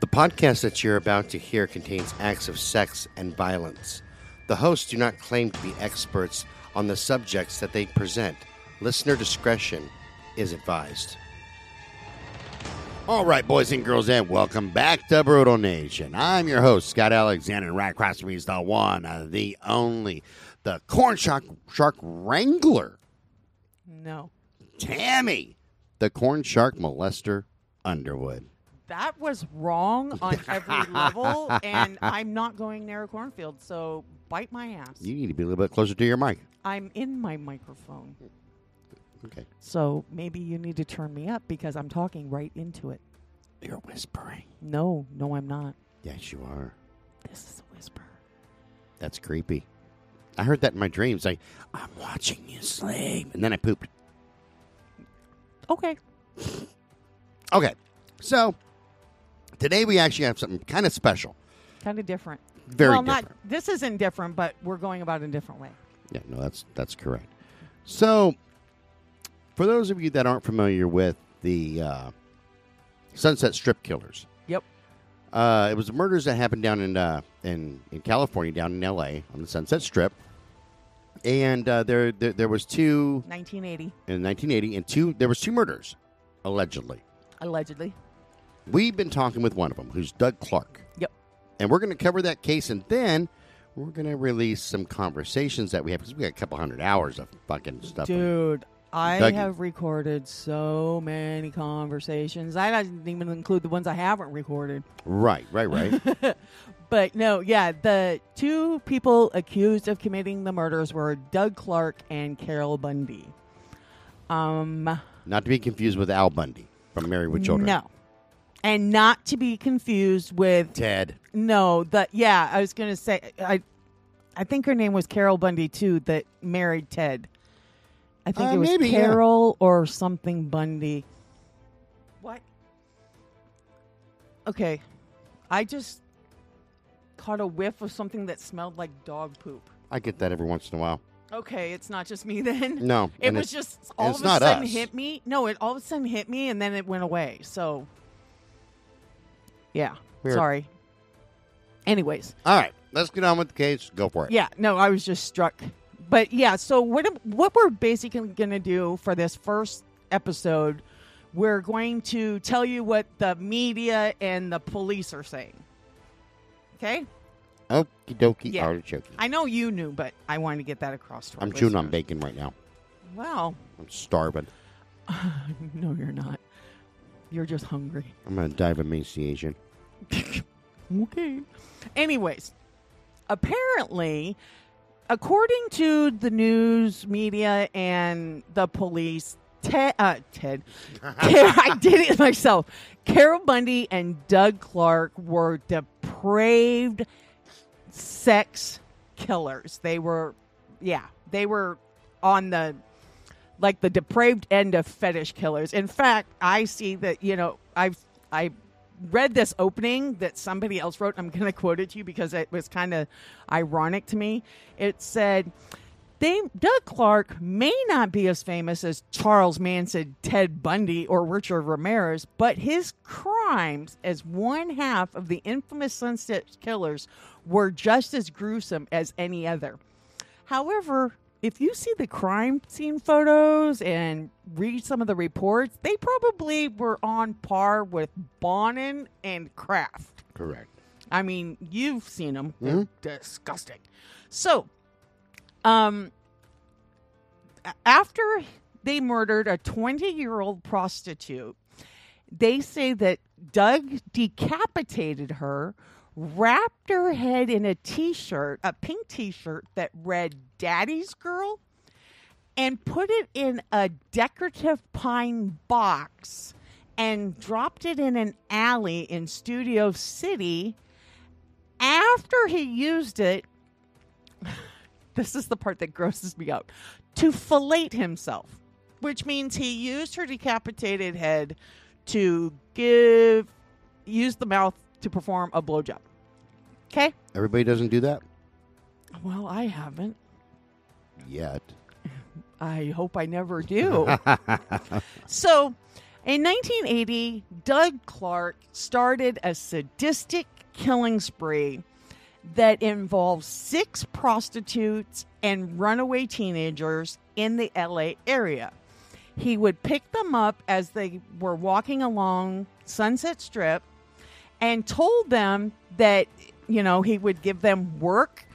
The podcast that you're about to hear contains acts of sex and violence. The hosts do not claim to be experts on the subjects that they present. Listener discretion is advised. All right, boys and girls, and welcome back to Brutal Nation. I'm your host, Scott Alexander, and right across from me is the one, uh, the only, the corn shark, shark wrangler, No. Tammy, the corn shark molester Underwood. That was wrong on every level, and I'm not going near a cornfield, so bite my ass. You need to be a little bit closer to your mic. I'm in my microphone, Okay. so maybe you need to turn me up because I'm talking right into it. You're whispering. No, no, I'm not. Yes, you are. This is a whisper. That's creepy. I heard that in my dreams. Like, I'm watching you sleep. And then I pooped. Okay. Okay. So, today we actually have something kind of special. Kind of different. Very well, different. not this isn't different, but we're going about it in a different way. Yeah, no, that's that's correct. So, for those of you that aren't familiar with the uh, Sunset Strip Killers, Yep. uh, it was murders that happened down in uh, in in California, down in L.A. on the Sunset Strip, and uh, there, there there was two 1980, in 1980, and two there was two murders allegedly. allegedly. We've been talking with one of them, who's Doug Clark. Yep. And we're going to cover that case, and then we're going to release some conversations that we have because we got a couple hundred hours of fucking stuff. Dude, I Dougie. have recorded so many conversations. I didn't even include the ones I haven't recorded. Right, right, right. But no, yeah, the two people accused of committing the murders were Doug Clark and Carol Bundy. Um, Not to be confused with Al Bundy from Married with Children. no, and not to be confused with Ted. no. The yeah, I was gonna say I, I think her name was Carol Bundy too. That married Ted. I think Uh, it was maybe, yeah. Carol or something Bundy. What? Okay, I just caught a whiff of something that smelled like dog poop. I get that every once in a while. Okay, it's not just me then. No. It and was it's- just all it's of a not sudden us. hit me. No, it all of a sudden hit me and then it went away. So, yeah, Weird. sorry. Anyways, All right, let's get on with the case. Go for it. yeah, no, I was just struck. But yeah, so what what we're basically going to do for this first episode, we're going to tell you what the media and the police are saying. Okay? Okie dokie Yeah. artichoke. I know you knew, but I wanted to get that across to our I'm chewing on bacon right now. Wow. I'm starving. No, you're not. You're just hungry. I'm going to die of emaciation. Okay. Anyways, apparently, according to the news media and the police, Ted, uh, Ted, I did it myself. Carol Bundy and Doug Clark were depraved sex killers. They were, yeah, they were on the like the depraved end of fetish killers. In fact, I see that you know I've I read this opening that somebody else wrote. I'm going to quote it to you because it was kind of ironic to me. It said. They, Doug Clark may not be as famous as Charles Manson, Ted Bundy, or Richard Ramirez, but his crimes as one half of the infamous Sunset Killers were just as gruesome as any other. However, if you see the crime scene photos and read some of the reports, they probably were on par with Bonin and Kraft. Correct. I mean, you've seen them. They're disgusting. So, um, after they murdered a 20 year old prostitute, they say that Doug decapitated her, wrapped her head in a t shirt, a pink t shirt that read Daddy's Girl, and put it in a decorative pine box and dropped it in an alley in Studio City. After he used it, this is the part that grosses me out, to fillet himself, which means he used her decapitated head to give, use the mouth to perform a blowjob. Okay? Everybody doesn't do that Well, I haven't. yet. I hope I never do. so, In 1980, Doug Clark started a sadistic killing spree that involved six prostitutes and runaway teenagers in the LA area. He would pick them up as they were walking along Sunset Strip and told them that, you know, he would give them work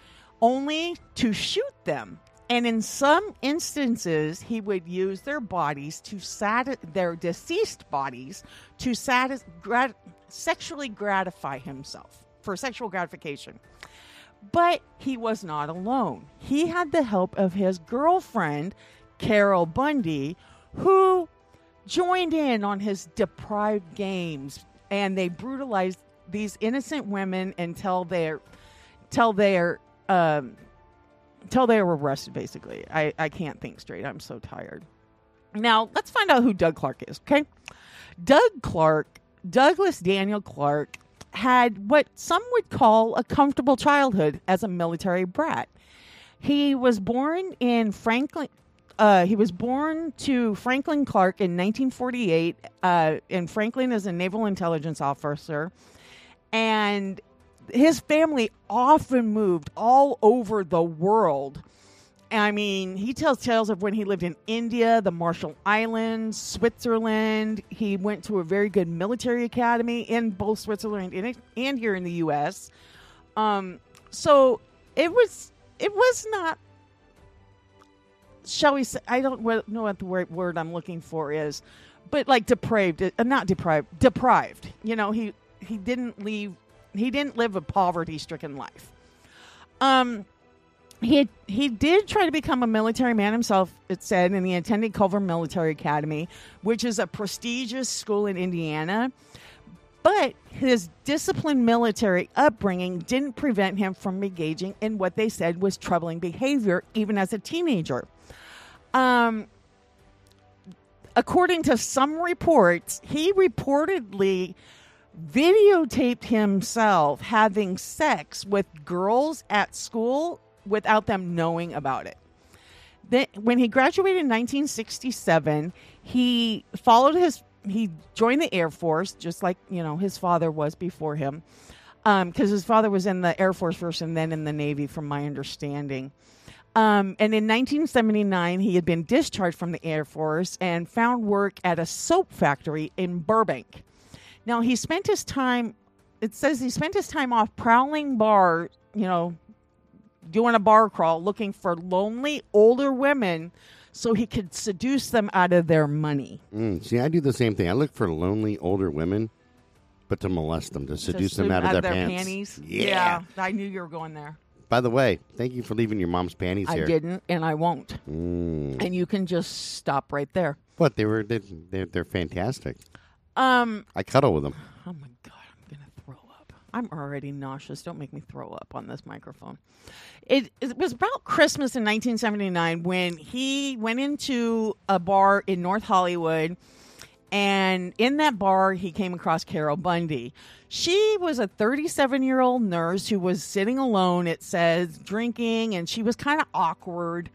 only to shoot them. And in some instances, he would use their bodies to sati- their deceased bodies to satis- grat- sexually gratify himself for sexual gratification. But he was not alone. He had the help of his girlfriend, Carol Bundy, who joined in on his deprived games and they brutalized these innocent women until they're till they're um till they were arrested basically. I i can't think straight. I'm so tired. Now let's find out who doug clark is okay? Doug clark douglas daniel clark had what some would call a comfortable childhood as a military brat. He was born in franklin uh, he was born to Franklin Clark in 1948, uh, and Franklin is a naval intelligence officer. And his family often moved all over the world. I mean, he tells tales of when he lived in India, the Marshall Islands, Switzerland. He went to a very good military academy in both Switzerland and, here in the U.S. Um, so it was it was not shall we say i don't know what the word, word i'm looking for is but like depraved uh, not deprived deprived you know he he didn't leave he didn't live a poverty stricken life. Um he he did try to become a military man himself it said and he attended culver military academy which is a prestigious school in indiana. But his disciplined military upbringing didn't prevent him from engaging in what they said was troubling behavior even as a teenager. Um, according to some reports, he reportedly videotaped himself having sex with girls at school without them knowing about it. Then, when he graduated in 1967, he followed his he joined the Air Force just like you know his father was before him, because um, his father was in the Air Force first and then in the Navy, from my understanding. Um, and in 1979, he had been discharged from the Air Force and found work at a soap factory in Burbank. Now, he spent his time, it says he spent his time off prowling bar, you know, doing a bar crawl, looking for lonely older women so he could seduce them out of their money. Mm, see, I do the same thing. I look for lonely older women, but to molest them, to seduce to them out, out of their, their pants. panties. Yeah. I knew you were going there. By the way, thank you for leaving your mom's panties I here. I didn't, and I won't. Mm. And you can just stop right there. But they were they're, they're fantastic. Um, I cuddle with them. Oh my god, I'm gonna throw up. I'm already nauseous. Don't make me throw up on this microphone. It, it was about Christmas in 1979 when he went into a bar in North Hollywood, and in that bar he came across Carol Bundy. She was a 37 year old nurse who was sitting alone. It says drinking, and she was kind of awkward,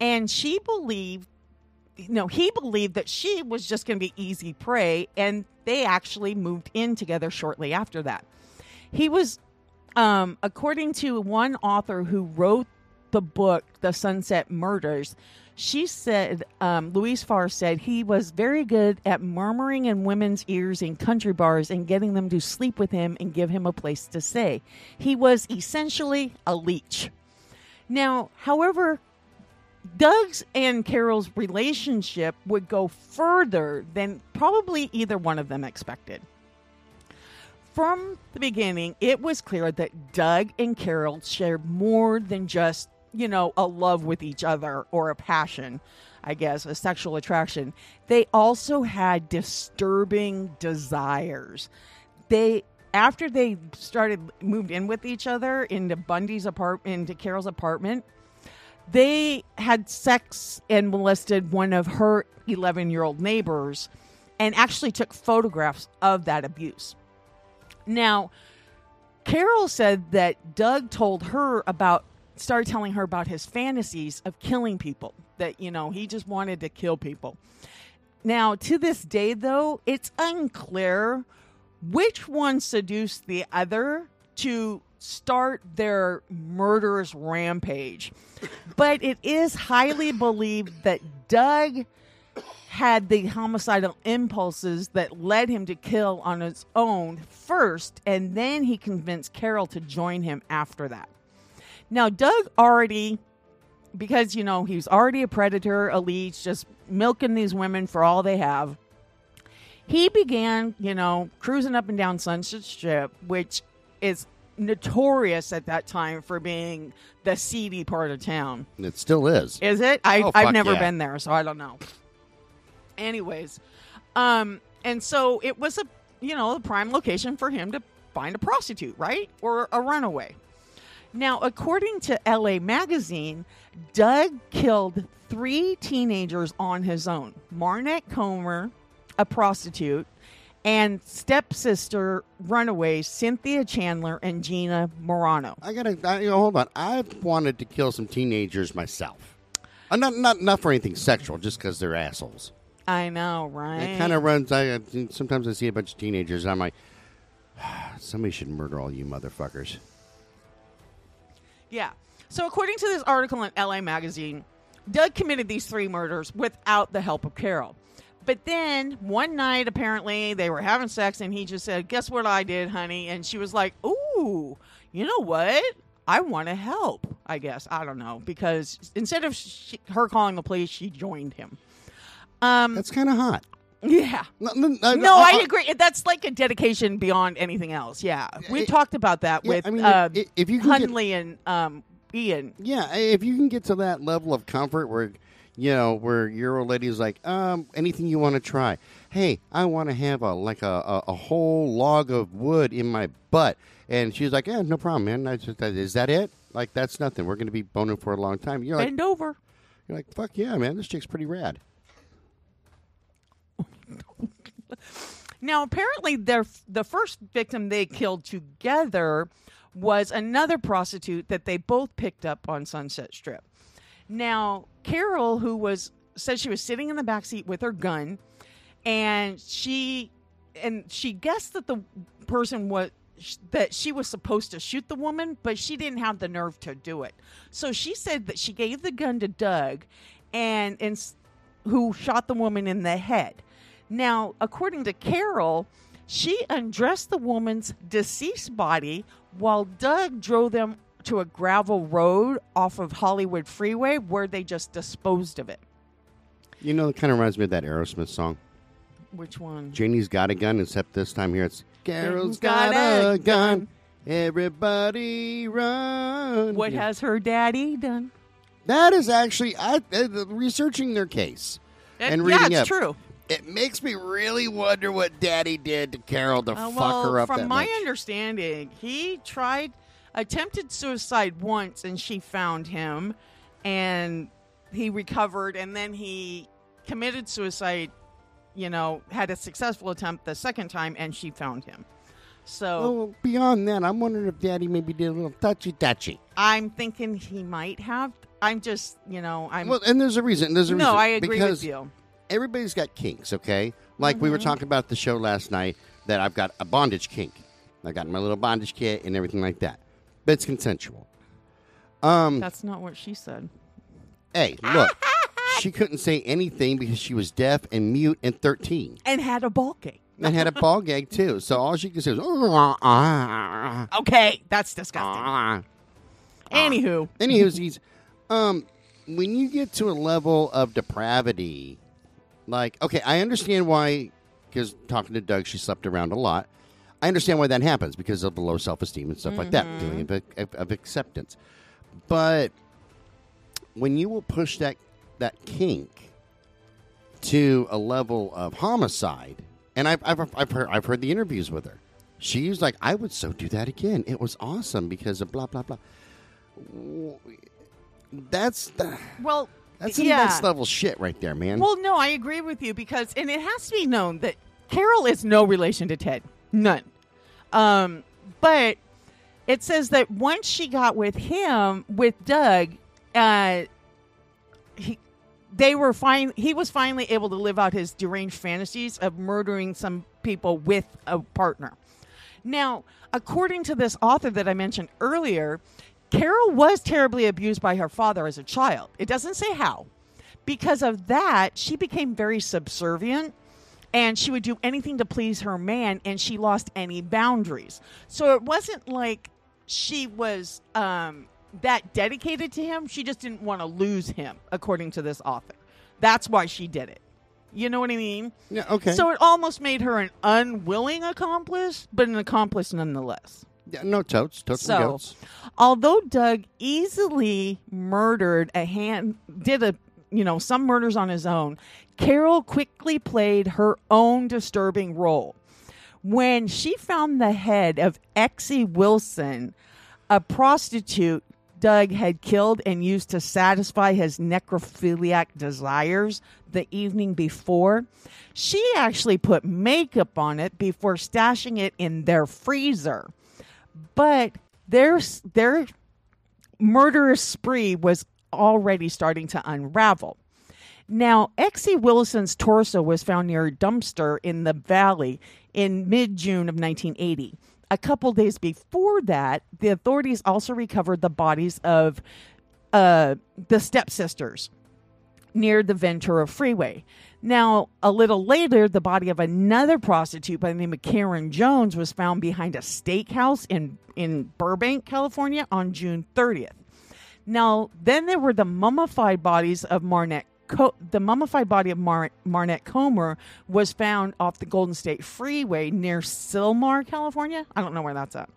and she believed no, he believed that she was just going to be easy prey, and they actually moved in together shortly after that. He was, um, according to one author who wrote the book, The Sunset Murders, she said, um, Louise Farr said he was very good at murmuring in women's ears in country bars and getting them to sleep with him and give him a place to stay. He was essentially a leech. Now, however, Doug's and Carol's relationship would go further than probably either one of them expected. From the beginning, it was clear that Doug and Carol shared more than just, you know, a love with each other or a passion, I guess, a sexual attraction. They also had disturbing desires. They after they started moved in with each other into Bundy's apartment into Carol's apartment, they had sex and molested one of her 11 year old neighbors and actually took photographs of that abuse. Now, Carol said that Doug told her about, started telling her about his fantasies of killing people, that, you know, he just wanted to kill people. Now, to this day, though, it's unclear which one seduced the other to start their murderous rampage. But it is highly believed that Doug had the homicidal impulses that led him to kill on his own first, and then he convinced Carol to join him after that. Now, Doug already, because, you know, he was already a predator, a leech, just milking these women for all they have, he began, you know, cruising up and down Sunset Strip, which is notorious at that time for being the seedy part of town. It still is. Is it? I, Oh, I've never yeah. been there, so I don't know. Anyways, um, and so it was a you know a prime location for him to find a prostitute, right, or a runaway. Now, according to LA Magazine, Doug killed three teenagers on his own: Marnette Comer, a prostitute, and stepsister runaways Cynthia Chandler and Gina Narano. I gotta I, you know, hold on. I've wanted to kill some teenagers myself. Uh, not not not for anything sexual, just because they're assholes. I know, right? It kind of runs. I sometimes I see a bunch of teenagers. and I'm like, somebody should murder all you motherfuckers. Yeah. So, according to this article in LA Magazine, Doug committed these three murders without the help of Carol. But then one night, apparently, they were having sex, and he just said, Guess what I did, honey? And she was like, Ooh, you know what? I want to help, I guess. I don't know. Because instead of she, her calling the police, she joined him. Um, That's kind of hot. yeah. No, no, no, No, uh, I uh, agree. That's like a dedication beyond anything else. Yeah. We It- talked about that yeah, with I mean, uh, if- if you can get- Hindley and um, Ian. Yeah, if you can get to that level of comfort where, you know, where your old lady's like, um, anything you want to try. Hey, I want to have a like a, a, a whole log of wood in my butt, and she's like, yeah, no problem, man. I just, is that it? Like that's nothing. We're going to be boning for a long time. You're like, Bend over. you're like, fuck yeah, man. This chick's pretty rad. Now, apparently, their the first victim they killed together was another prostitute that they both picked up on Sunset Strip. Now, Carol, who was said she was sitting in the back seat with her gun, and she and she guessed that the person was that she was supposed to shoot the woman, but she didn't have the nerve to do it. So she said that she gave the gun to Doug, and and who shot the woman in the head. Now, according to Carol, she undressed the woman's deceased body while Doug drove them to a gravel road off of Hollywood Freeway where they just disposed of it. You know, it kind of reminds me of that Aerosmith song. Which one? Janie's got a gun, except this time here it's Carol's got, got a a gun. gun. Everybody run. What Yeah. has her daddy done? That is actually I uh, researching their case and yeah, reading it's up. true. It makes me really wonder what Daddy did to Carol to Uh, fuck well, her up from my much. understanding, he tried attempted suicide once, and she found him, and he recovered, and then he committed suicide. You know, had a successful attempt the second time, and she found him. So well, beyond that, I'm wondering if Daddy maybe did a little touchy touchy. I'm thinking he might have. I'm just, you know, I'm. Well, and there's a reason. There's a no, reason No, I agree because with you. everybody's got kinks, okay? Like we were Mm-hmm. talking about the show last night that I've got a bondage kink. I got my little bondage kit and everything like that. But it's consensual. Um, That's not what she said. hey, look, she couldn't say anything because she was deaf and mute and 13 And had a ball game. and had a ball gag too. So all she could say was, "Ah, ah, Okay, that's disgusting. ah." Anywho, Anywho, he's, um, when you get to a level of depravity, like, okay, I understand why, because talking to Doug, she slept around a lot. I understand why that happens because of the low self esteem and stuff like that, mm-hmm. feeling of, of, acceptance. But when you will push that that kink to a level of homicide, and I've I've, I've heard I've heard the interviews with her. She's like, I would so do that again. It was awesome because of blah blah blah. That's the, well, that's yeah. next level shit right there, man. Well, no, I agree with you because, and it has to be known that Carol is no relation to Ted, none. Um, but it says that once she got with him, with Doug, uh, he, they were fine. He was finally able to live out his deranged fantasies of murdering some people with a partner. Now, according to this author that I mentioned earlier, Carol was terribly abused by her father as a child. It doesn't say how. Because of that, she became very subservient and she would do anything to please her man and she lost any boundaries. So it wasn't like she was um, that dedicated to him. She just didn't want to lose him, according to this author. That's why she did it. You know what I mean? Yeah, okay. So it almost made her an unwilling accomplice, but an accomplice nonetheless. yeah, no totes, totes So, goats. although Doug easily murdered a hand, did a you know some murders on his own, Carol quickly played her own disturbing role. When she found the head of Exie Wilson, a prostitute Doug had killed and used to satisfy his necrophiliac desires the evening before, she actually put makeup on it before stashing it in their freezer but their their murderous spree was already starting to unravel. Now, Exie Wilson's torso was found near a dumpster in the valley in mid June of 1980. A couple days before that, the authorities also recovered the bodies of uh, the stepsisters near the Ventura Freeway. Now, a little later, the body of another prostitute by the name of Karen Jones was found behind a steakhouse in, in Burbank, California on June 30th. Now, then there were the mummified bodies of Marnette. Co- the mummified body of Mar- Marnette Comer was found off the Golden State Freeway near Sylmar, California. I don't know where that's at.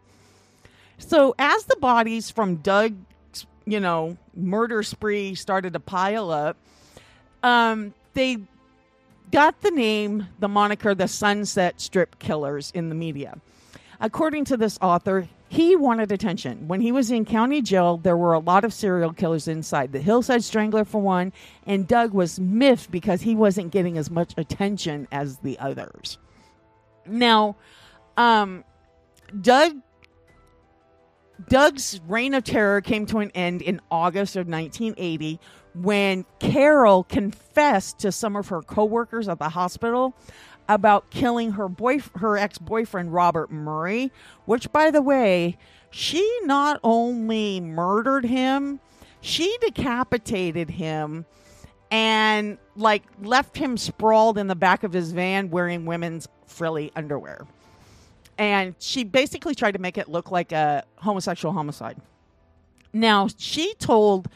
So, as the bodies from Doug's, you know, murder spree started to pile up, um, they got the name, the moniker, the Sunset Strip Killers in the media. According to this author, he wanted attention. When he was in county jail, there were a lot of serial killers inside. The Hillside Strangler, for one, and Doug was miffed because he wasn't getting as much attention as the others. Now, um, Doug Doug's reign of terror came to an end in August of 1980 when Carol confessed to some of her coworkers at the hospital about killing her boy her ex-boyfriend Robert Murray, which by the way, she not only murdered him, she decapitated him and like left him sprawled in the back of his van wearing women's frilly underwear and she basically tried to make it look like a homosexual homicide. Now, she told,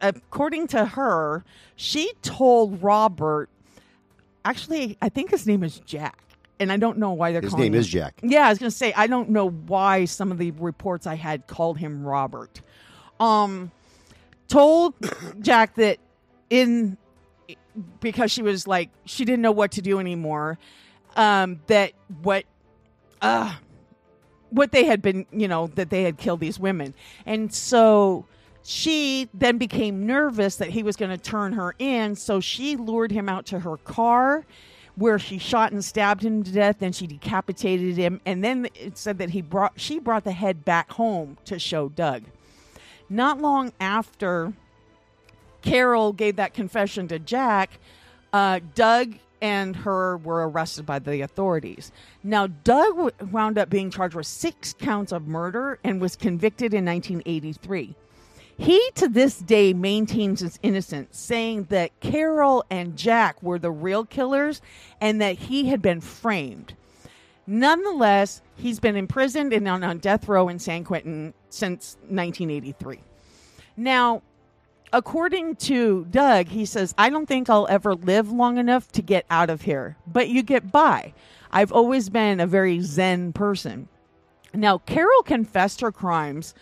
according to her, she told Robert, actually, I think his name is Jack. And I don't know why they're His calling name him- is Jack. Yeah, I was going to say, I don't know why some of the reports I had called him Robert. Um, told Jack that in, because she was like, she didn't know what to do anymore, um, that what uh, what they had been, you know, that they had killed these women. And so she then became nervous that he was going to turn her in. So she lured him out to her car where she shot and stabbed him to death. Then she decapitated him. And then it said that he brought, she brought the head back home to show Doug. Not long after Carol gave that confession to Jack, uh, Doug and her were arrested by the authorities. Now, Doug wound up being charged with six counts of murder and was convicted in 1983. He to this day maintains his innocence, saying that Carol and Jack were the real killers and that he had been framed. Nonetheless, he's been imprisoned and on, on death row in San Quentin since 1983. Now, according to Doug, he says, I don't think I'll ever live long enough to get out of here, but you get by. I've always been a very Zen person. Now, Carol confessed her crimes,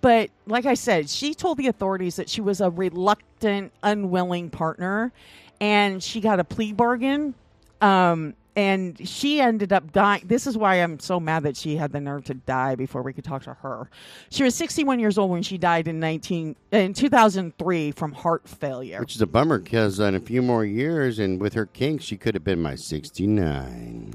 but like I said, she told the authorities that she was a reluctant, unwilling partner, and she got a plea bargain. Um, and she ended up dying. This is why I'm so mad that she had the nerve to die before we could talk to her. She was 61 years old when she died in 19 in 2003 from heart failure. Which is a bummer because in a few more years and with her kinks, she could have been my 69.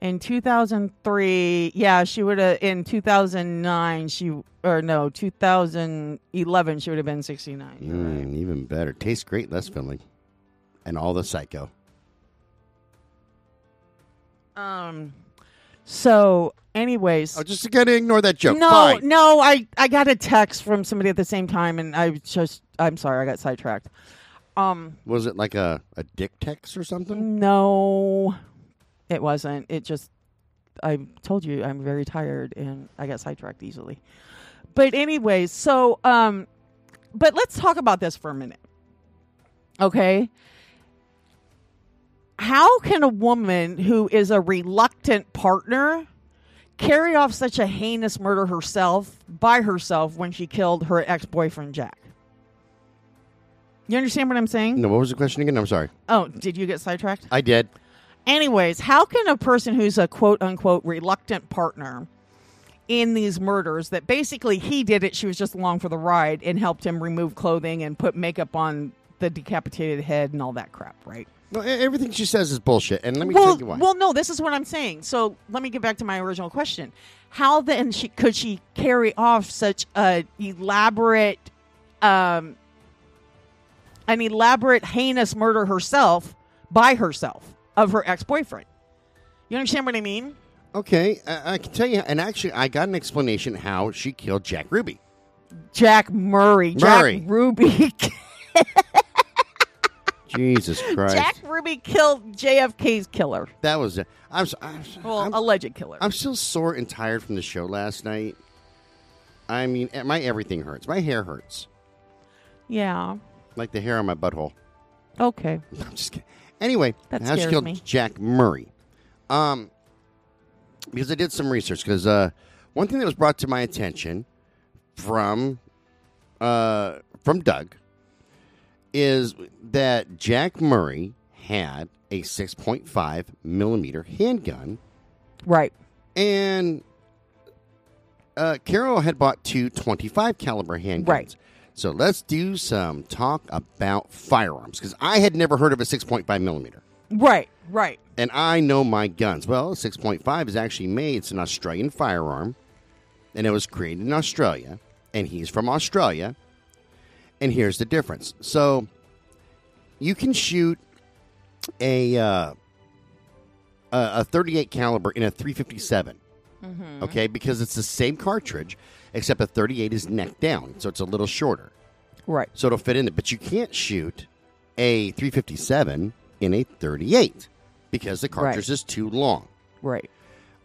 In 2003, yeah, she would have. In 2009, she or no, 2011, she would have been 69. You're right. Mm, even better. Tastes great, less filling. And all the psycho. Um. So, anyways, Oh, just to gotta ignore that joke. no, Fine. no, I I got a text from somebody at the same time, and I just I'm sorry, I got sidetracked. Um, Was it like a, a dick text or something? no, it wasn't. It just I told you I'm very tired and I got sidetracked easily. But anyways, so um, but let's talk about this for a minute, okay? How can a woman who is a reluctant partner carry off such a heinous murder herself by herself when she killed her ex boyfriend Jack? You understand what I'm saying? No, what was the question again? I'm sorry. Oh, did you get sidetracked? I did. Anyways, how can a person who's a quote unquote reluctant partner in these murders that basically he did it, she was just along for the ride and helped him remove clothing and put makeup on the decapitated head and all that crap, right? No, e- everything she says is bullshit, and let me well, tell you why. well, no, this is what I'm saying. So let me get back to my original question: How then she, could she carry off such a elaborate, um, an elaborate heinous murder herself by herself of her ex boyfriend? You understand what I mean? okay, I, I can tell you, and actually, I got an explanation how she killed Jack Ruby. Jack Murray, Murray. Jack Ruby, Jesus Christ, Jack Ruby killed JFK's killer, that was. it. I'm, I'm, well, I'm, alleged killer. I'm still sore and tired from the show last night. I mean, eh, my everything hurts. My hair hurts, yeah. like the hair on my butthole. Okay. I'm just kidding. Anyway, That how she killed me. Jack Murray. Um, because I did some research. Because uh, one thing that was brought to my attention from uh, from Doug is that Jack Murray had a 6.5 millimeter handgun, Right. and uh, Carol had bought two 25 caliber handguns. Right. So let's do some talk about firearms because I had never heard of a 6.5 millimeter. Right. Right. And I know my guns. Well, 6.5 is actually made. It's an Australian firearm, and it was created in Australia. And he's from Australia. And here's the difference. So you can shoot a uh, a a 38 caliber in a 357. Okay, because it's the same cartridge, except a 38 is neck down, so it's a little shorter Right. so it'll fit in there. But you can't shoot a 357 in a 38 because the cartridge Right. is too long. Right.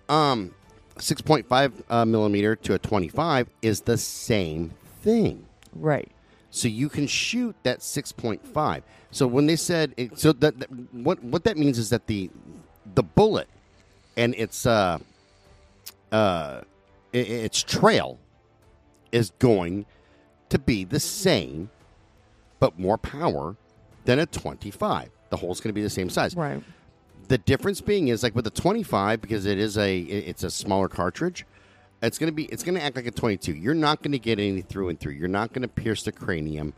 Um, 6.5 uh, millimeter to a 25 is the same thing. Right. So you can shoot that 6.5. So when they said it, so that, that what what that means is that the the bullet and its uh uh its trail is going to be the same but more power than a 25. The hole's going to be the same size. Right. The difference being is like with the 25 because it is a it's a smaller cartridge. It's going to be it's going to act like a 22. You're not going to get any through and through. You're not going to pierce the cranium.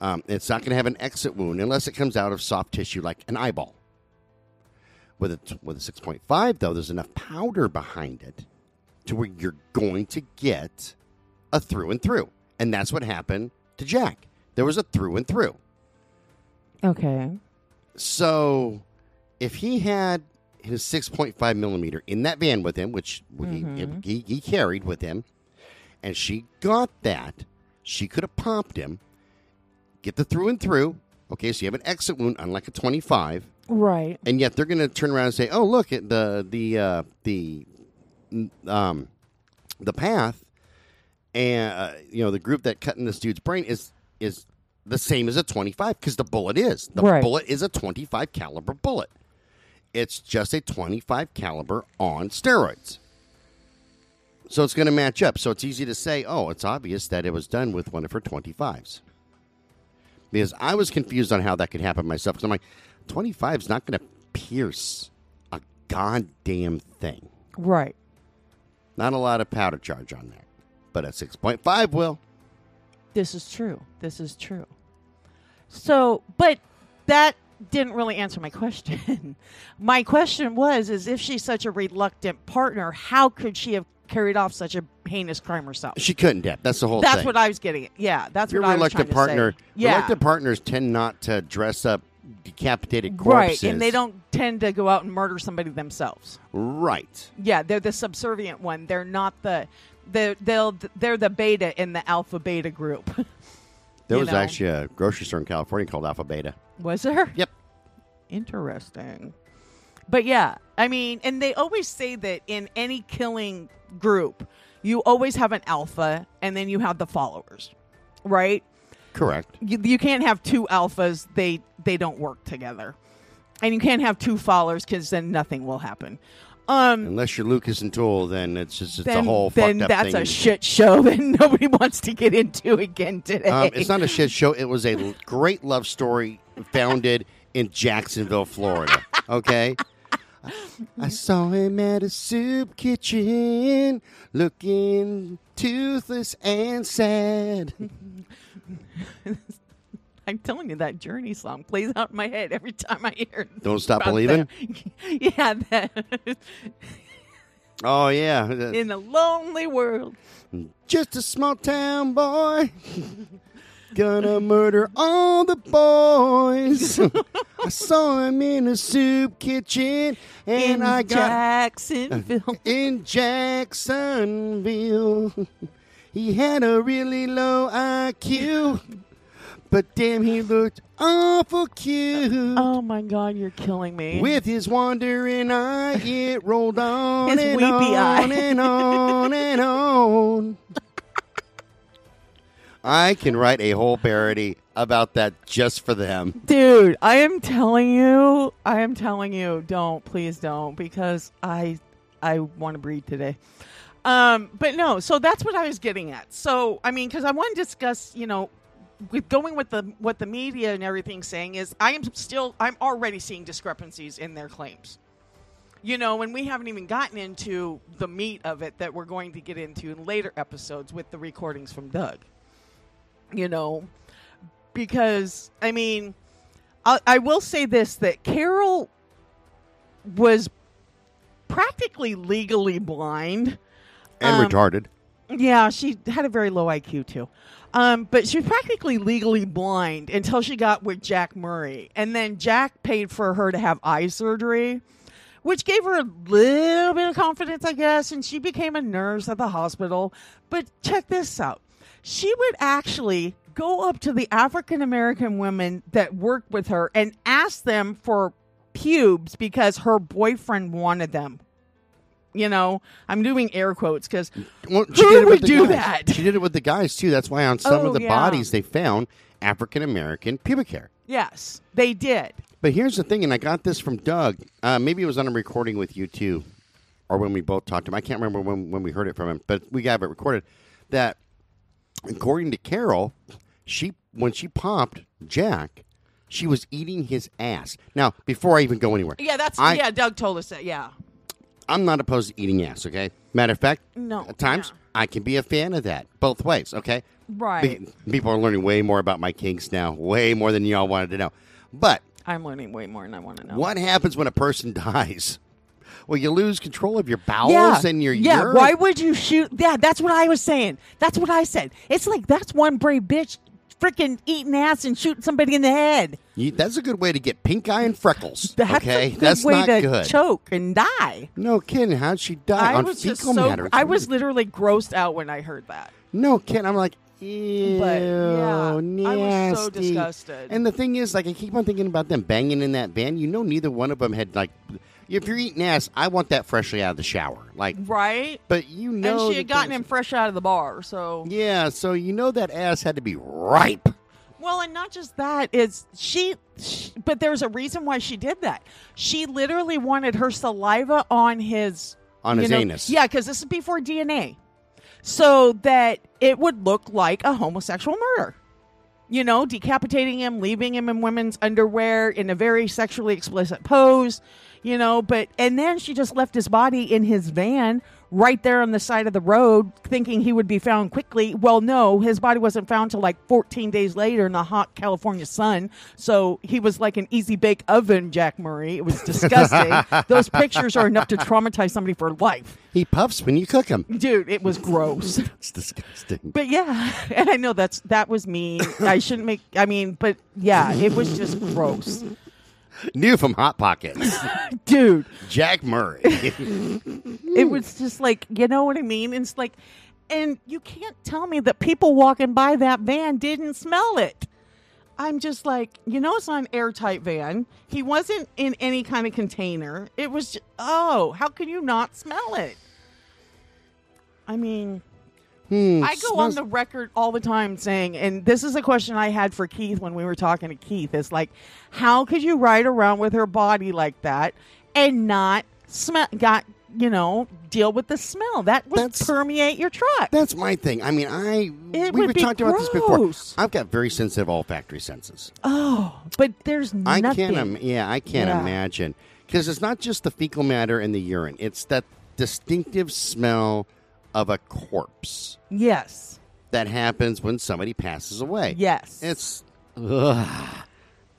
Um, it's not going to have an exit wound unless it comes out of soft tissue like an eyeball. With a with a 6.5 though, there's enough powder behind it to where you're going to get a through and through. And that's what happened to Jack. There was a through and through. Okay. So, if he had his 6.5 millimeter in that van with him, which he, he, he carried with him, and she got that, she could have popped him, get the through and through. Okay, so you have an exit wound, unlike a 25, Right. and yet they're going to turn around and say, "Oh, look at the the uh, the um, the path, and uh, you know the group that cut in this dude's brain is is the same as a 25 because the bullet is the Right. bullet is a 25 caliber bullet. It's just a 25 caliber on steroids. So it's going to match up. So it's easy to say, oh, it's obvious that it was done with one of her 25s. Because I was confused on how that could happen myself. Because I'm like, 25 is not going to pierce a goddamn thing. Right. Not a lot of powder charge on there. But a 6.5 will. This is true. This is true. So, but that didn't really answer my question. my question was is if she's such a reluctant partner, how could she have carried off such a heinous crime herself? She couldn't, Deb. That's the whole That's thing. what I was getting at. Yeah, that's Your what I was trying reluctant to partner. say. Yeah. Reluctant partners tend not to dress up decapitated corpses. Right, and they don't tend to go out and murder somebody themselves. Right. Yeah, they're the subservient one. They're not the the they'll they're the beta in the alpha beta group. There was know. actually a grocery store in California called Alpha Beta. Was there? Yep. Interesting. But yeah, I mean, and they always say that in any killing group, you always have an alpha and then you have the followers, right? Correct. You, you can't have two alphas; they they don't work together, and you can't have two followers because then nothing will happen. Um, Unless you're Lucas and Toole, then it's just it's then, a whole then fucked up that's thing. a shit show that nobody wants to get into again today. Um, it's not a shit show. It was a great love story founded in Jacksonville, Florida. Okay. I saw him at a soup kitchen, looking toothless and sad. I'm telling you, that Journey song plays out in my head every time I hear. It. Don't stop believing. that. yeah, that, Oh yeah, in a lonely world. just a small town boy. Gonna murder all the boys. I saw him in a soup kitchen, and in I got Jacksonville. in Jacksonville. He had a really low IQ, but damn, he looked awful cute. oh my God, you're killing me. With his wandering eye, it rolled on His and weepy on eye. and on and on. I can write a whole parody about that just for them. Dude, I am telling you, I am telling you, don't, please don't, because I, I want to breathe today. Um, but no, so that's what I was getting at. So, I mean, because I want to discuss, you know, with going with the what the media and everything saying is, I am still, I'm already seeing discrepancies in their claims. You know, and we haven't even gotten into the meat of it that we're going to get into in later episodes with the recordings from Doug. You know, because I mean, I, I will say this: that Carol was practically legally blind. And Um, retarded. Yeah, she had a very low IQ too. Um, but she was practically legally blind until she got with Jack Murray. And then Jack paid for her to have eye surgery, which gave her a little bit of confidence, I guess. And she became a nurse at the hospital. But check this out she would actually go up to the African American women that worked with her and ask them for pubes because her boyfriend wanted them. You know, I'm doing air quotes because Well, Who she did it with would the do guys. that? She did it with the guys too. That's why on some Oh, of the yeah. bodies they found African American pubic hair. Yes, they did. But here's the thing, and I got this from Doug. Uh, maybe it was on a recording with you too, or when we both talked to him. I can't remember when, when we heard it from him, but we got it recorded. That according to Carol, she when she popped Jack, she was eating his ass. Now, before I even go anywhere, Yeah, that's I- yeah. Doug told us that. Yeah, I'm not opposed to eating ass. Okay, matter of fact, No, at times I can be a fan of that both ways. Okay, right. Be- people are learning way more about my kinks now, way more than y'all wanted to know. But I'm learning way more, than I want to know What happens when a person dies? Well, you lose control of your bowels Yeah, and your yeah. urine. Why would you shoot? Yeah, that's what I was saying. That's what I said. It's like that's one brave bitch, freaking eating ass and shooting somebody in the head. You- that's a good way to get pink eye and freckles. That's okay, a good that's way not to good. choke and die. No kidding. How'd she die I on was fecal just so. matter? I was literally grossed out when I heard that. no kidding. I'm like, ew, But, yeah, nasty. I was so disgusted. And the thing is, like, I keep on thinking about them banging in that van. You know, neither one of them had like. If you're eating ass, I want that freshly out of the shower. Like, Right. but you know, and she had gotten him fresh out of the bar, so Yeah, so you know that ass had to be ripe. Well, and not just that is she, sh but there's a reason why she did that. She literally wanted her saliva on his On his know- anus. Yeah, because this is before DNA, so that it would look like a homosexual murder. You know, decapitating him, leaving him in women's underwear in a very sexually explicit pose. You know, but and then she just left his body in his van right there on the side of the road thinking he would be found quickly. Well, no, his body wasn't found till like 14 days later in the hot California sun. So he was like an easy bake oven, Jack Murray. It was disgusting. Those pictures are enough to traumatize somebody for life. He puffs when you cook him. Dude, it was gross. It's disgusting. But yeah, and I know that's that was me. I shouldn't make I mean, but yeah, it was just gross. New from Hot Pockets. Dude, Jack Murray. it was just like, you know what I mean? It's like and you can't tell me that people walking by that van didn't smell it. I'm just like, you know, it's not an airtight van. He wasn't in any kind of container. It was, just, oh, how can you not smell it? I mean, Hmm, I go on the record all the time saying, and this is a question I had for Keith when we were talking to Keith. Is like, how could you ride around with her body like that and not smell? Got you know, deal with the smell that would That's- permeate your truck. That's my thing. I mean, I It we've would talked about this before. I've got very sensitive olfactory senses. oh, but there's I can't. Im- yeah, I can't Yeah. imagine because it's not just the fecal matter and the urine. It's that distinctive smell of a corpse yes, that happens when somebody passes away. yes, It's ugh,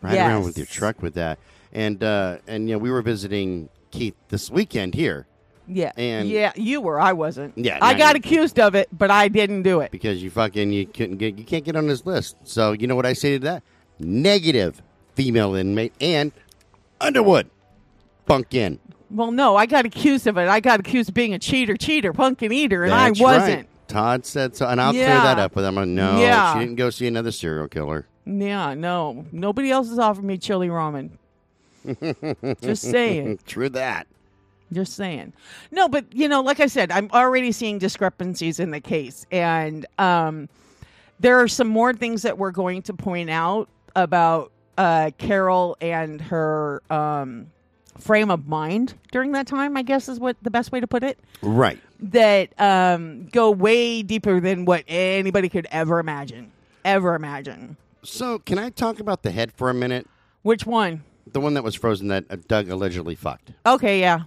right around with your truck with that. And uh, and you know, we were visiting Keith this weekend here yeah, and- yeah. You were, I wasn't. Yeah, I got accused of it, but I didn't do it. because you fucking you couldn't get you can't get on this list. So you know what I say to that? Negative female inmate and Underwood bunk in. Well, no, I got accused of it. I got accused of being a cheater, cheater, pumpkin eater, and That's I wasn't. Right. Todd said so, and I'll clear that up with him. Like, No, Yeah. she didn't go see another serial killer. Yeah, no. Nobody else has offered me chili ramen. Just saying. True that. Just saying. No, but you know, like I said, I'm already seeing discrepancies in the case. And um there are some more things that we're going to point out about uh Carol and her um frame of mind during that time, I guess is what the best way to put it. Right. That um go way deeper than what anybody could ever imagine. Ever imagine. So, can I talk about the head for a minute? Which one? The one that was frozen that uh, Doug allegedly fucked. Okay, yeah.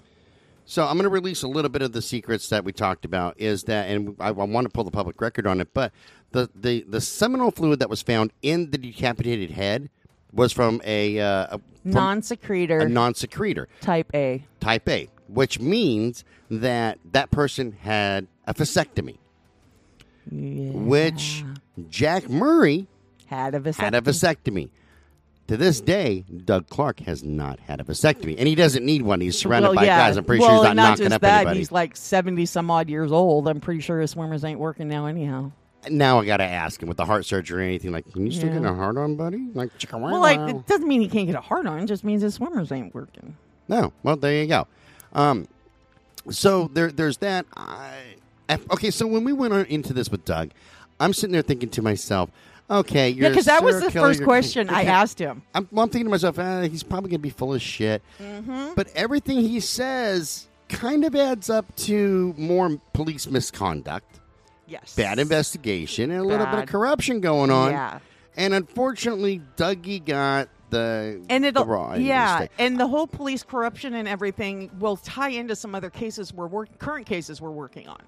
So I'm going to release a little bit of the secrets that we talked about. Is that, and I, I want to pull the public record on it, but the, the the seminal fluid that was found in the decapitated head was from a, uh, a from Non secretor a non secretor type A. type A, which means that that person had a vasectomy, which Jack Murray had a vasectomy. had a vasectomy. To this day, Doug Clark has not had a vasectomy, and he doesn't need one. He's surrounded well, by yeah. guys. I'm pretty well, sure he's not not knocking just up that, anybody. He's like seventy some odd years old. I'm pretty sure his swimmers ain't working now anyhow. Now I got to ask him with the heart surgery or anything like, can you still Yeah. get a heart on, buddy? Like, Well, like it doesn't mean he can't get a hard on. It just means his swimmers ain't working. no. Well, there you go. Um, so there, there's that. I, okay, so when we went on into this with Doug, I'm sitting there thinking to myself, okay, you're Yeah, because that was the first question I asked him. I'm, well, I'm thinking to myself, eh, he's probably going to be full of shit. Mm-hmm. But everything he says kind of adds up to more police misconduct, Yes. bad investigation, and a little bit of Bad. corruption going on. Yeah. And unfortunately, Dougie got the And the it'll raw the yeah, stick. and the whole police corruption and everything will tie into some other cases we're work current cases we're working on.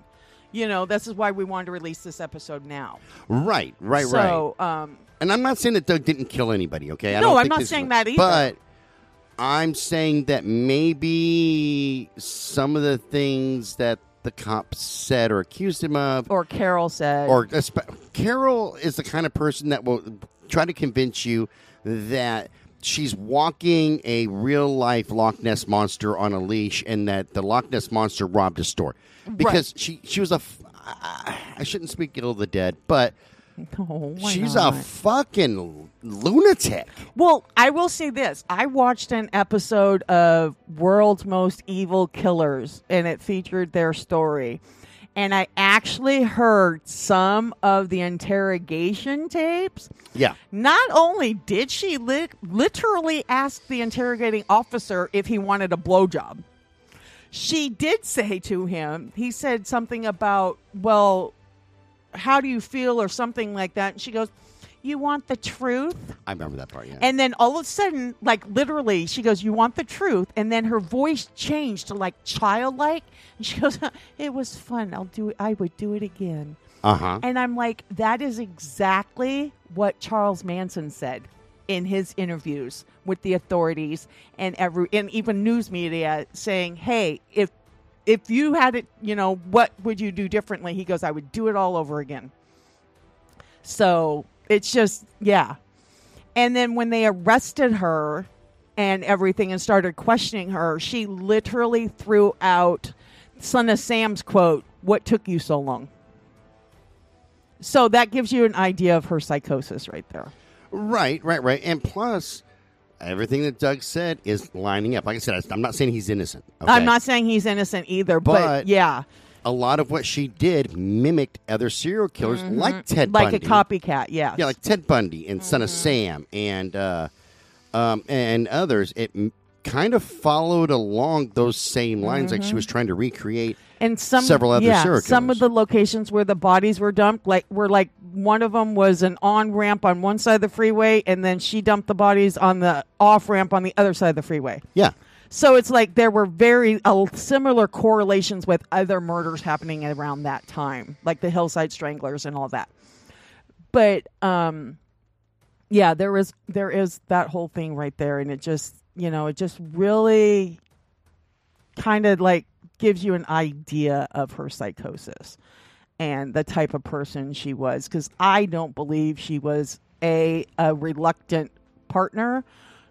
You know, this is why we wanted to release this episode now. Right, right, right. so, um, And I'm not saying that Doug didn't kill anybody. Okay, I No, I'm not this- saying that either. But I'm saying that maybe some of the things that the cops said or accused him of, or Carol said, or uh, Carol is the kind of person that will try to convince you that she's walking a real life Loch Ness monster on a leash, and that the Loch Ness monster robbed a store. Because she she was a I shouldn't speak ill of the dead, but she's not? a fucking lunatic. Well, I will say this. I watched an episode of World's Most Evil Killers and it featured their story. And I actually heard some of the interrogation tapes. Yeah. Not only did she li- literally ask the interrogating officer if he wanted a blowjob, she did say to him, he said something about, well, how do you feel or something like that. And she goes, You want the truth? I remember that part. Yeah. And then all of a sudden, like literally, she goes, "You want the truth?" And then her voice changed to like childlike, and she goes, "It was fun. I'll do it. I would do it again." uh huh. And I'm like, that is exactly what Charles Manson said in his interviews with the authorities and every and even news media saying, "Hey, if if you had it, you know, what would you do differently?" He goes, "I would do it all over again." So, it's just yeah. And then when they arrested her and everything and started questioning her, she literally threw out Son of Sam's quote, "What took you so long?" So that gives you an idea of her psychosis right there. Right, right, right. And plus, everything that Doug said is lining up. Like I said, I'm not saying he's innocent. Okay? I'm not saying he's innocent either, but, But- yeah, A lot of what she did mimicked other serial killers, like Ted Mm-hmm. like Bundy. a copycat. Yes. Yeah, like Ted Bundy and Son Mm-hmm. of Sam and uh, um, and others. It m- kind of followed along those same lines, like she was trying to recreate. and some several other yeah, some of the locations where the bodies were dumped, like were like one of them was an on ramp on one side of the freeway, and then she dumped the bodies on the off ramp on the other side of the freeway. Yeah, So it's like there were very uh, similar correlations with other murders happening around that time, like the Hillside Stranglers and all that. But um, yeah, there is there is that whole thing right there, and it just you know it just really kind of like gives you an idea of her psychosis and the type of person she was because I don't believe she was a a reluctant partner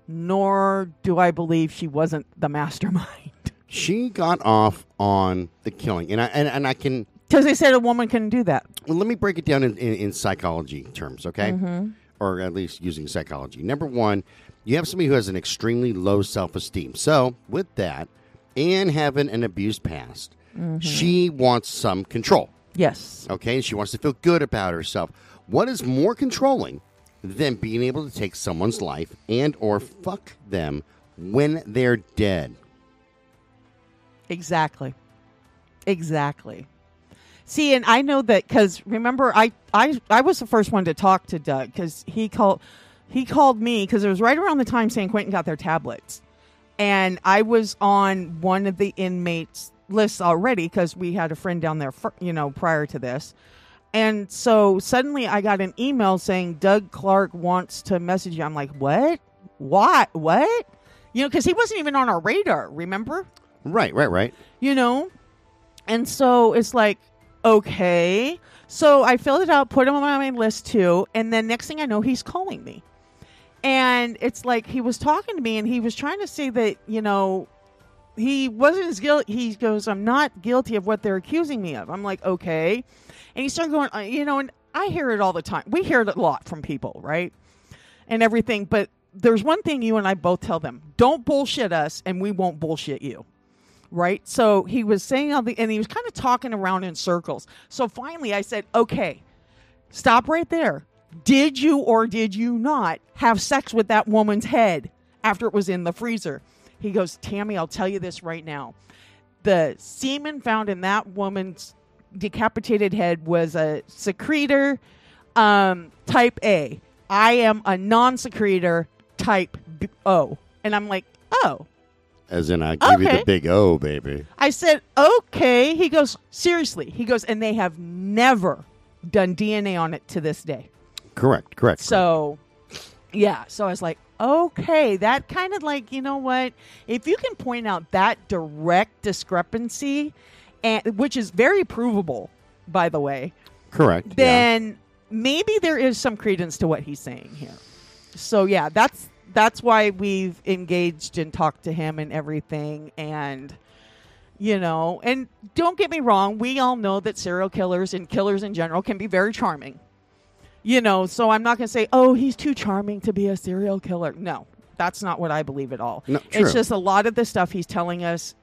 nor do I believe she wasn't the mastermind. she got off on the killing, and I and, and I can Because they said a woman couldn't do that. well, let me break it down in, in, in psychology terms, okay? Mm-hmm. Or at least using psychology. Number one, you have somebody who has an extremely low self esteem. So, with that, and having an abused past, Mm-hmm. she wants some control, Yes. okay? She wants to feel good about herself. What is more controlling than being able to take someone's life and or fuck them when they're dead? Exactly. Exactly. See, and I know that because remember, I, I I was the first one to talk to Doug because he called he called me because it was right around the time San Quentin got their tablets, and I was on one of the inmates lists already because we had a friend down there, fir- you know, prior to this, and so suddenly I got an email saying Doug Clark wants to message you. I'm like, what? What? What? You know, because he wasn't even on our radar. Remember? Right, right, right. you know? And so it's like, okay. So I filled it out, put him on my list too, and then next thing I know, he's calling me. And it's like he was talking to me and he was trying to say that, you know, he wasn't as guilty. He goes, I'm not guilty of what they're accusing me of. I'm like, okay. And he started going, uh, you know, and I hear it all the time. We hear it a lot from people, right? And everything. But there's one thing you and I both tell them don't bullshit us, and we won't bullshit you right? So he was saying all the, and he was kind of talking around in circles. So finally, I said, "Okay, stop right there. Did you or did you not have sex with that woman's head after it was in the freezer?" He goes, "Tammy, I'll tell you this right now. The semen found in that woman's decapitated head was a secretor um, type A. I am a non-secretor type B- O." And I'm like, "Oh." As in, I give you the big O, baby. I said, okay. He goes, seriously. He goes, and they have never done DNA on it to this day. Correct, correct. So, yeah. So I was like, okay. That kind of like, you know what? If you can point out that direct discrepancy, and which is very provable, by the way, correct. yeah. then maybe there is some credence to what he's saying here. So yeah, that's that's why we've engaged and talked to him and everything and you know, and don't get me wrong, we all know that serial killers and killers in general can be very charming. You know, so I'm not going to say, "Oh, he's too charming to be a serial killer." No. That's not what I believe at all. No, true. it's just a lot of the stuff he's telling us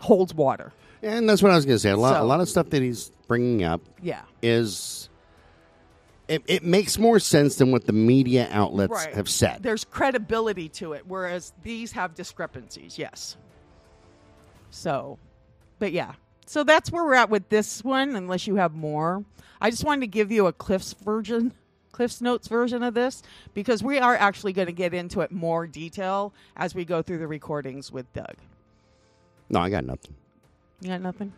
holds water. And that's what I was going to say. A lot, So- a lot of stuff that he's bringing up Yeah. is it, it makes more sense than what the media outlets Right. have said. there's credibility to it, whereas these have discrepancies. Yes. So, but yeah. So that's where we're at with this one, unless you have more. I just wanted to give you a Cliff's version Cliff's Notes version of this because we are actually going to get into it more detail as we go through the recordings with Doug. No, I got nothing. You got nothing?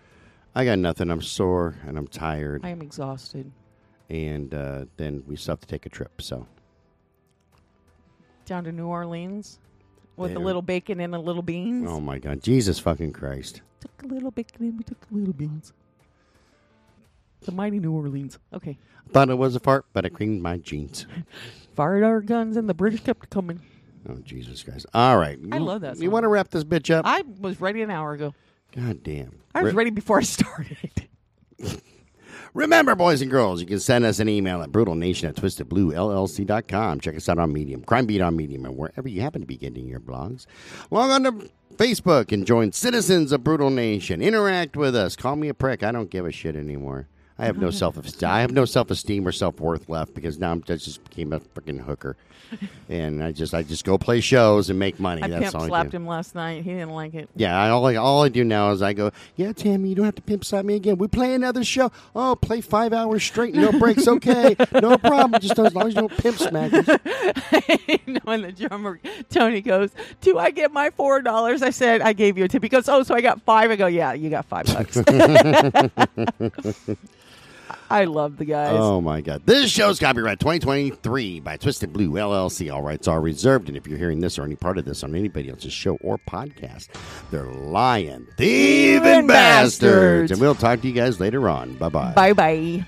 I got nothing. I'm sore and I'm tired, I am exhausted. and uh, then we still have to take a trip. So Down to New Orleans with a little bacon and a little beans. Oh my God, Jesus fucking Christ! Took a little bit, and we took a little beans. The mighty New Orleans. Okay. I Thought it was a fart, but I creamed my jeans. Fired our guns and the British kept coming. Oh Jesus Christ! All right, I love that You song. want to wrap this bitch up? I was ready an hour ago. God damn! I was Re- ready before I started. Remember, boys and girls, you can send us an email at brutalnation at twistedbluellc.com. Check us out on Medium, Crime Beat on Medium, and wherever you happen to be getting your blogs. Log on to Facebook and join Citizens of Brutal Nation. Interact with us. Call me a prick. I don't give a shit anymore. I have no oh. self I have no self esteem or self worth left because now I'm I just became a freaking hooker, and I just I just go play shows and make money. I That's pimp all I slapped him last night. He didn't like it. Yeah, I, all, I, all I do now is I go, yeah, Tammy, you don't have to pimp slap me again. We play another show. Oh, play five hours straight, no breaks. Okay, no problem. Just as long as you don't pimp smack us. no, and the drummer Tony goes, "Do I get my four dollars?" I said, "I gave you a tip." He goes, "Oh, so I got five. I go, "Yeah, you got five bucks." I love the guys. Oh my God! This show's copyright 2023 by Twisted Blue LLC. All rights are reserved, and if you're hearing this or any part of this on anybody else's show or podcast, they're lying, thieving bastards. bastards. And we'll talk to you guys later on. Bye bye. Bye bye.